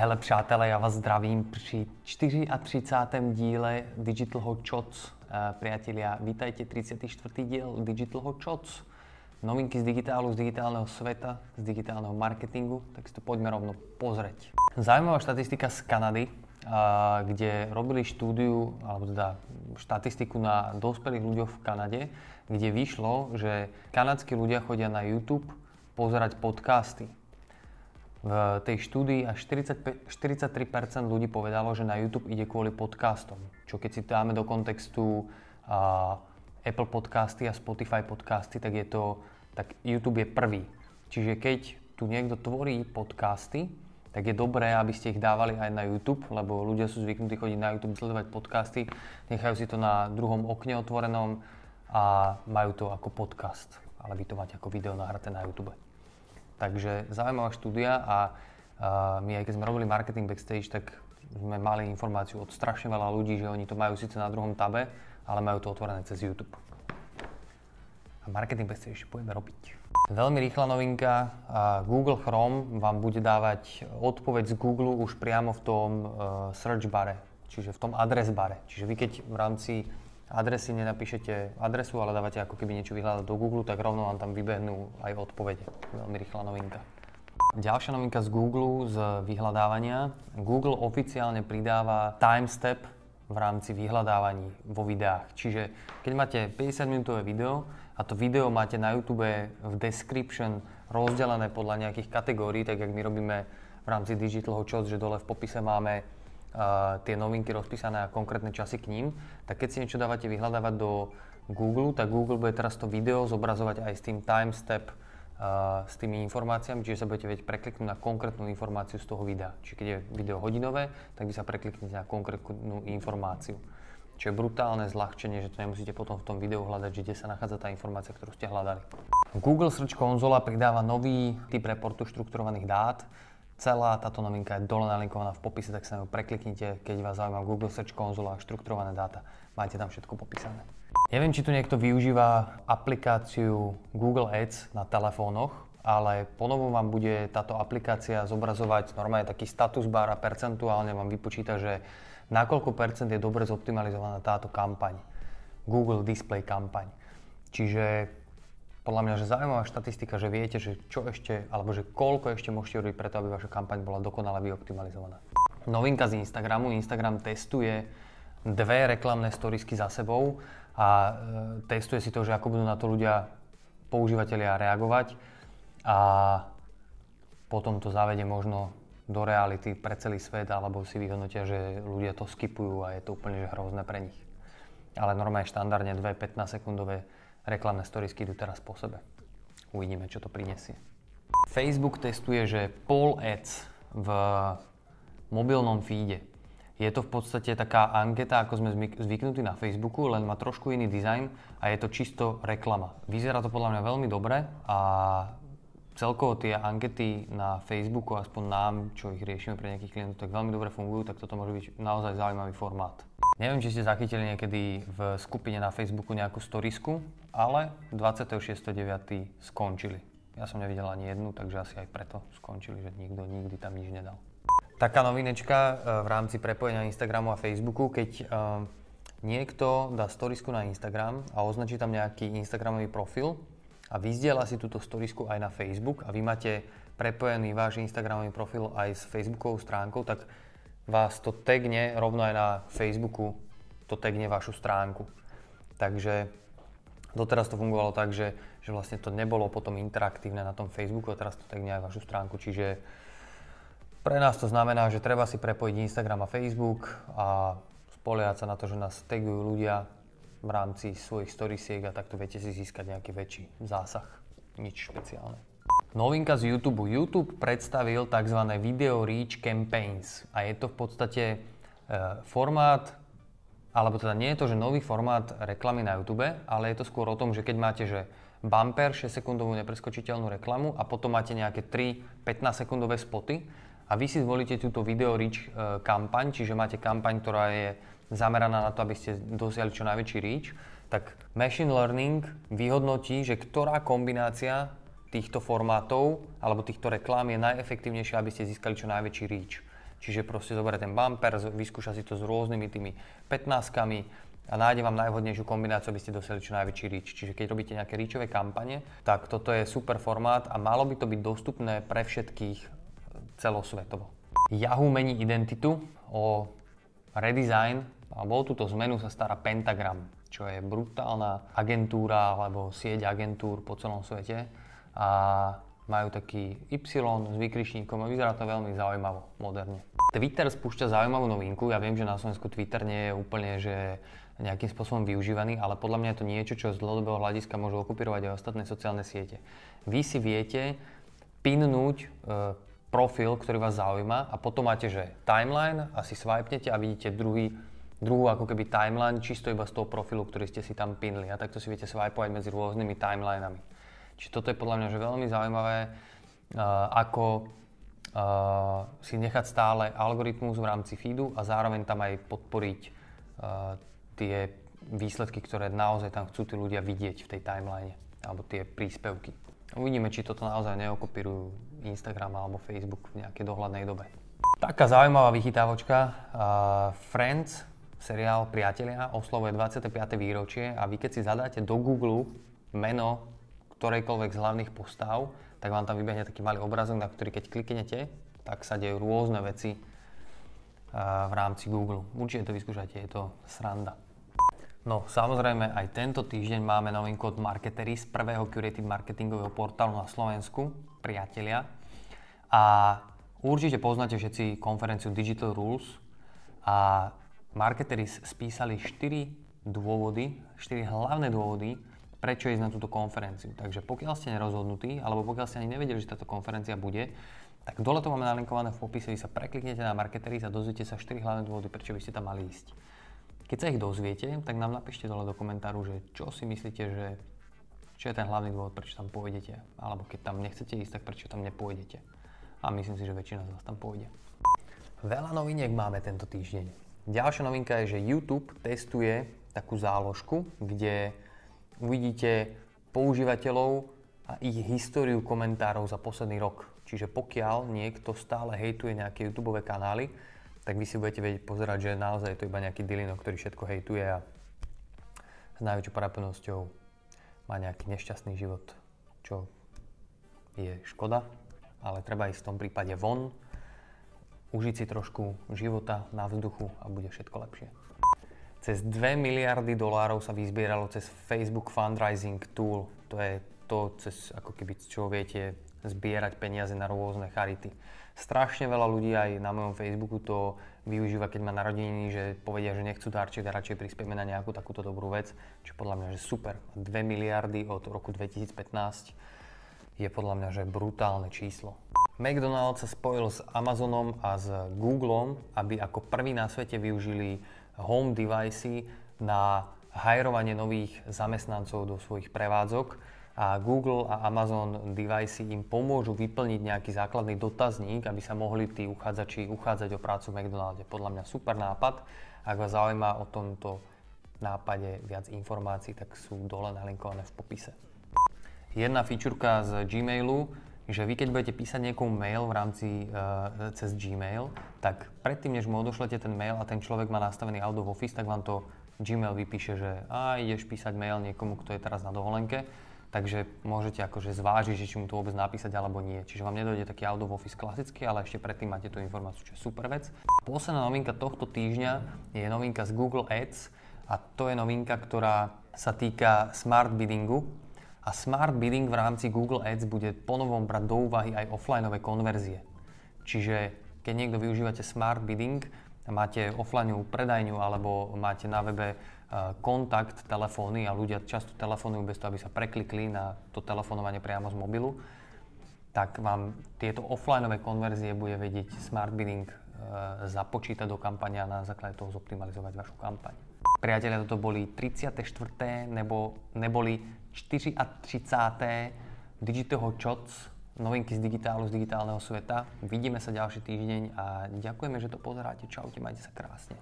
Hele přátelé, já vás zdravím při 34. díle Digital Hot Shots. Eh, priatelia, vítajte 34. diel Digital Hot Shots. Novinky z digitálu, z digitálneho sveta, z digitálneho marketingu, tak si to poďme rovno pozrieť. Zaujímavá štatistika z Kanady, kde robili štúdiu, alebo teda štatistiku na dospelých ľuďoch v Kanade, kde vyšlo, že kanadskí ľudia chodia na YouTube pozerať podcasty. V tej štúdii až 45, 43% ľudí povedalo, že na YouTube ide kvôli podcastom. Čo keď si dáme do kontextu uh, Apple podcasty a Spotify podcasty, tak je to, tak YouTube je prvý. Čiže keď tu niekto tvorí podcasty, tak je dobré, aby ste ich dávali aj na YouTube, lebo ľudia sú zvyknutí chodiť na YouTube, sledovať podcasty, nechajú si to na druhom okne otvorenom a majú to ako podcast, ale vy to máte ako video nahraté na YouTube. Takže zaujímavá štúdia a, my aj keď sme robili marketing backstage, tak sme mali informáciu od strašne veľa ľudí, že oni to majú síce na druhom tabe, ale majú to otvorené cez YouTube. A marketing backstage budeme robiť. Veľmi rýchla novinka, Google Chrome vám bude dávať odpoveď z Google už priamo v tom uh, search bare, čiže v tom adres bare. Čiže vy keď v rámci adresy nenapíšete adresu, ale dávate ako keby niečo vyhľadať do Google, tak rovno vám tam vybehnú aj odpovede. Veľmi rýchla novinka. Ďalšia novinka z Google, z vyhľadávania. Google oficiálne pridáva timestep v rámci vyhľadávaní vo videách. Čiže keď máte 50 minútové video a to video máte na YouTube v description rozdelené podľa nejakých kategórií, tak jak my robíme v rámci Digital Hot že dole v popise máme tie novinky rozpísané a konkrétne časy k ním, tak keď si niečo dávate vyhľadávať do Google, tak Google bude teraz to video zobrazovať aj s tým time step, uh, s tými informáciami, čiže sa budete vedieť prekliknúť na konkrétnu informáciu z toho videa. Čiže keď je video hodinové, tak vy sa prekliknete na konkrétnu informáciu. Čiže brutálne zľahčenie, že to nemusíte potom v tom videu hľadať, že kde sa nachádza tá informácia, ktorú ste hľadali. Google Search Console pridáva nový typ reportu štrukturovaných dát, Celá táto novinka je dole nalinkovaná v popise, tak sa na prekliknite, keď vás zaujíma Google Search Console a štruktúrované dáta. Máte tam všetko popísané. Neviem, či tu niekto využíva aplikáciu Google Ads na telefónoch, ale ponovom vám bude táto aplikácia zobrazovať normálne taký status bar a percentuálne vám vypočíta, že na koľko percent je dobre zoptimalizovaná táto kampaň. Google Display kampaň. Čiže podľa mňa, že zaujímavá štatistika, že viete, že čo ešte, alebo že koľko ešte môžete urobiť preto, aby vaša kampaň bola dokonale vyoptimalizovaná. Novinka z Instagramu. Instagram testuje dve reklamné storiesky za sebou a e, testuje si to, že ako budú na to ľudia, používateľia reagovať a potom to zavede možno do reality pre celý svet alebo si vyhodnotia, že ľudia to skipujú a je to úplne že hrozné pre nich. Ale normálne štandardne dve 15 sekundové reklamné storiesky idú teraz po sebe. Uvidíme, čo to prinesie. Facebook testuje, že Pol Ads v mobilnom feede je to v podstate taká anketa, ako sme zvyknutí na Facebooku, len má trošku iný dizajn a je to čisto reklama. Vyzerá to podľa mňa veľmi dobre a celkovo tie ankety na Facebooku, aspoň nám, čo ich riešime pre nejakých klientov, tak veľmi dobre fungujú, tak toto môže byť naozaj zaujímavý formát. Neviem, či ste zachytili niekedy v skupine na Facebooku nejakú storisku, ale 26.9. skončili. Ja som nevidel ani jednu, takže asi aj preto skončili, že nikto nikdy tam nič nedal. Taká novinečka e, v rámci prepojenia Instagramu a Facebooku, keď e, niekto dá storisku na Instagram a označí tam nejaký Instagramový profil a vyzdiela si túto storisku aj na Facebook a vy máte prepojený váš Instagramový profil aj s Facebookovou stránkou, tak vás to tagne rovno aj na Facebooku, to tagne vašu stránku. Takže doteraz to fungovalo tak, že, že vlastne to nebolo potom interaktívne na tom Facebooku a teraz to tagne aj vašu stránku. Čiže pre nás to znamená, že treba si prepojiť Instagram a Facebook a spoliehať sa na to, že nás tagujú ľudia v rámci svojich storiesiek a takto viete si získať nejaký väčší zásah. Nič špeciálne. Novinka z YouTube. YouTube predstavil tzv. Video Reach Campaigns a je to v podstate e, formát, alebo teda nie je to, že nový formát reklamy na YouTube, ale je to skôr o tom, že keď máte, že bumper, 6 sekundovú nepreskočiteľnú reklamu a potom máte nejaké 3 15 sekundové spoty a vy si zvolíte túto Video Reach e, kampaň, čiže máte kampaň, ktorá je zameraná na to, aby ste dosiahli čo najväčší reach, tak machine learning vyhodnotí, že ktorá kombinácia týchto formátov alebo týchto reklám je najefektívnejšie, aby ste získali čo najväčší reach. Čiže proste zoberie ten bumper, vyskúša si to s rôznymi tými 15 a nájde vám najvhodnejšiu kombináciu, aby ste dosiahli čo najväčší reach. Čiže keď robíte nejaké reachové kampane, tak toto je super formát a malo by to byť dostupné pre všetkých celosvetovo. Yahoo mení identitu o redesign a bol túto zmenu sa stará Pentagram, čo je brutálna agentúra alebo sieť agentúr po celom svete a majú taký Y s vykričníkom a vyzerá to veľmi zaujímavo, moderne. Twitter spúšťa zaujímavú novinku. Ja viem, že na Slovensku Twitter nie je úplne že nejakým spôsobom využívaný, ale podľa mňa je to niečo, čo z dlhodobého hľadiska môže okupírovať aj ostatné sociálne siete. Vy si viete pinnúť e, profil, ktorý vás zaujíma a potom máte, že timeline si swipenete a vidíte druhý, druhú ako keby timeline čisto iba z toho profilu, ktorý ste si tam pinli a takto si viete swipovať medzi rôznymi timelinami. Čiže toto je podľa mňa že veľmi zaujímavé, uh, ako uh, si nechať stále algoritmus v rámci feedu a zároveň tam aj podporiť uh, tie výsledky, ktoré naozaj tam chcú tí ľudia vidieť v tej timeline, alebo tie príspevky. Uvidíme, či toto naozaj neokopírujú Instagram alebo Facebook v nejakej dohľadnej dobe. Taká zaujímavá vychytávočka. Uh, Friends, seriál Priatelia, oslovuje 25. výročie a vy keď si zadáte do Google meno ktorejkoľvek z hlavných postav, tak vám tam vybehne taký malý obrazok, na ktorý keď kliknete, tak sa dejú rôzne veci v rámci Google. Určite to vyskúšajte, je to sranda. No samozrejme aj tento týždeň máme novinku od Marketery z prvého curated marketingového portálu na Slovensku, priatelia. A určite poznáte všetci konferenciu Digital Rules a Marketery spísali 4 dôvody, 4 hlavné dôvody, prečo ísť na túto konferenciu. Takže pokiaľ ste nerozhodnutí, alebo pokiaľ ste ani nevedeli, že táto konferencia bude, tak dole to máme nalinkované v popise, vy sa prekliknete na Marketery a dozviete sa 4 hlavné dôvody, prečo by ste tam mali ísť. Keď sa ich dozviete, tak nám napíšte dole do komentáru, že čo si myslíte, že čo je ten hlavný dôvod, prečo tam pôjdete. Alebo keď tam nechcete ísť, tak prečo tam nepôjdete. A myslím si, že väčšina z vás tam pôjde. Veľa noviniek máme tento týždeň. Ďalšia novinka je, že YouTube testuje takú záložku, kde uvidíte používateľov a ich históriu komentárov za posledný rok. Čiže pokiaľ niekto stále hejtuje nejaké YouTube kanály, tak vy si budete vedieť pozerať, že naozaj je to iba nejaký Dilino, ktorý všetko hejtuje a s najväčšou pravdepodobnosťou má nejaký nešťastný život, čo je škoda, ale treba ísť v tom prípade von, užiť si trošku života na vzduchu a bude všetko lepšie. Cez 2 miliardy dolárov sa vyzbieralo cez Facebook Fundraising Tool. To je to, cez ako keby čo viete zbierať peniaze na rôzne charity. Strašne veľa ľudí aj na mojom Facebooku to využíva, keď má narodeniny, že povedia, že nechcú darček a radšej prispieme na nejakú takúto dobrú vec, čo podľa mňa že super. 2 miliardy od roku 2015 je podľa mňa že brutálne číslo. McDonald's sa spojil s Amazonom a s Googleom, aby ako prvý na svete využili home device na hajrovanie nových zamestnancov do svojich prevádzok a Google a Amazon device im pomôžu vyplniť nejaký základný dotazník, aby sa mohli tí uchádzači uchádzať o prácu v McDonalde. Podľa mňa super nápad. Ak vás zaujíma o tomto nápade viac informácií, tak sú dole nalinkované v popise. Jedna fičurka z Gmailu, že vy keď budete písať niekomu mail v rámci uh, cez Gmail, tak predtým, než mu odošlete ten mail a ten človek má nastavený out of office, tak vám to Gmail vypíše, že a ideš písať mail niekomu, kto je teraz na dovolenke takže môžete akože zvážiť, že či mu to vôbec napísať alebo nie. Čiže vám nedojde taký out of office klasický, ale ešte predtým máte tú informáciu, čo je super vec. Posledná novinka tohto týždňa je novinka z Google Ads a to je novinka, ktorá sa týka smart biddingu. A smart bidding v rámci Google Ads bude ponovom brať do úvahy aj offlineové konverzie. Čiže keď niekto využívate smart bidding, máte offline predajňu alebo máte na webe Eh, kontakt telefóny a ľudia často telefonujú bez toho, aby sa preklikli na to telefonovanie priamo z mobilu, tak vám tieto offlineové konverzie bude vedieť smart bidding e, započítať do kampania a na základe toho zoptimalizovať vašu kampaň. Priatelia, toto boli 34. nebo neboli 34. Digitého Chots, novinky z digitálu, z digitálneho sveta. Vidíme sa ďalší týždeň a ďakujeme, že to pozeráte. Čaute, majte sa krásne.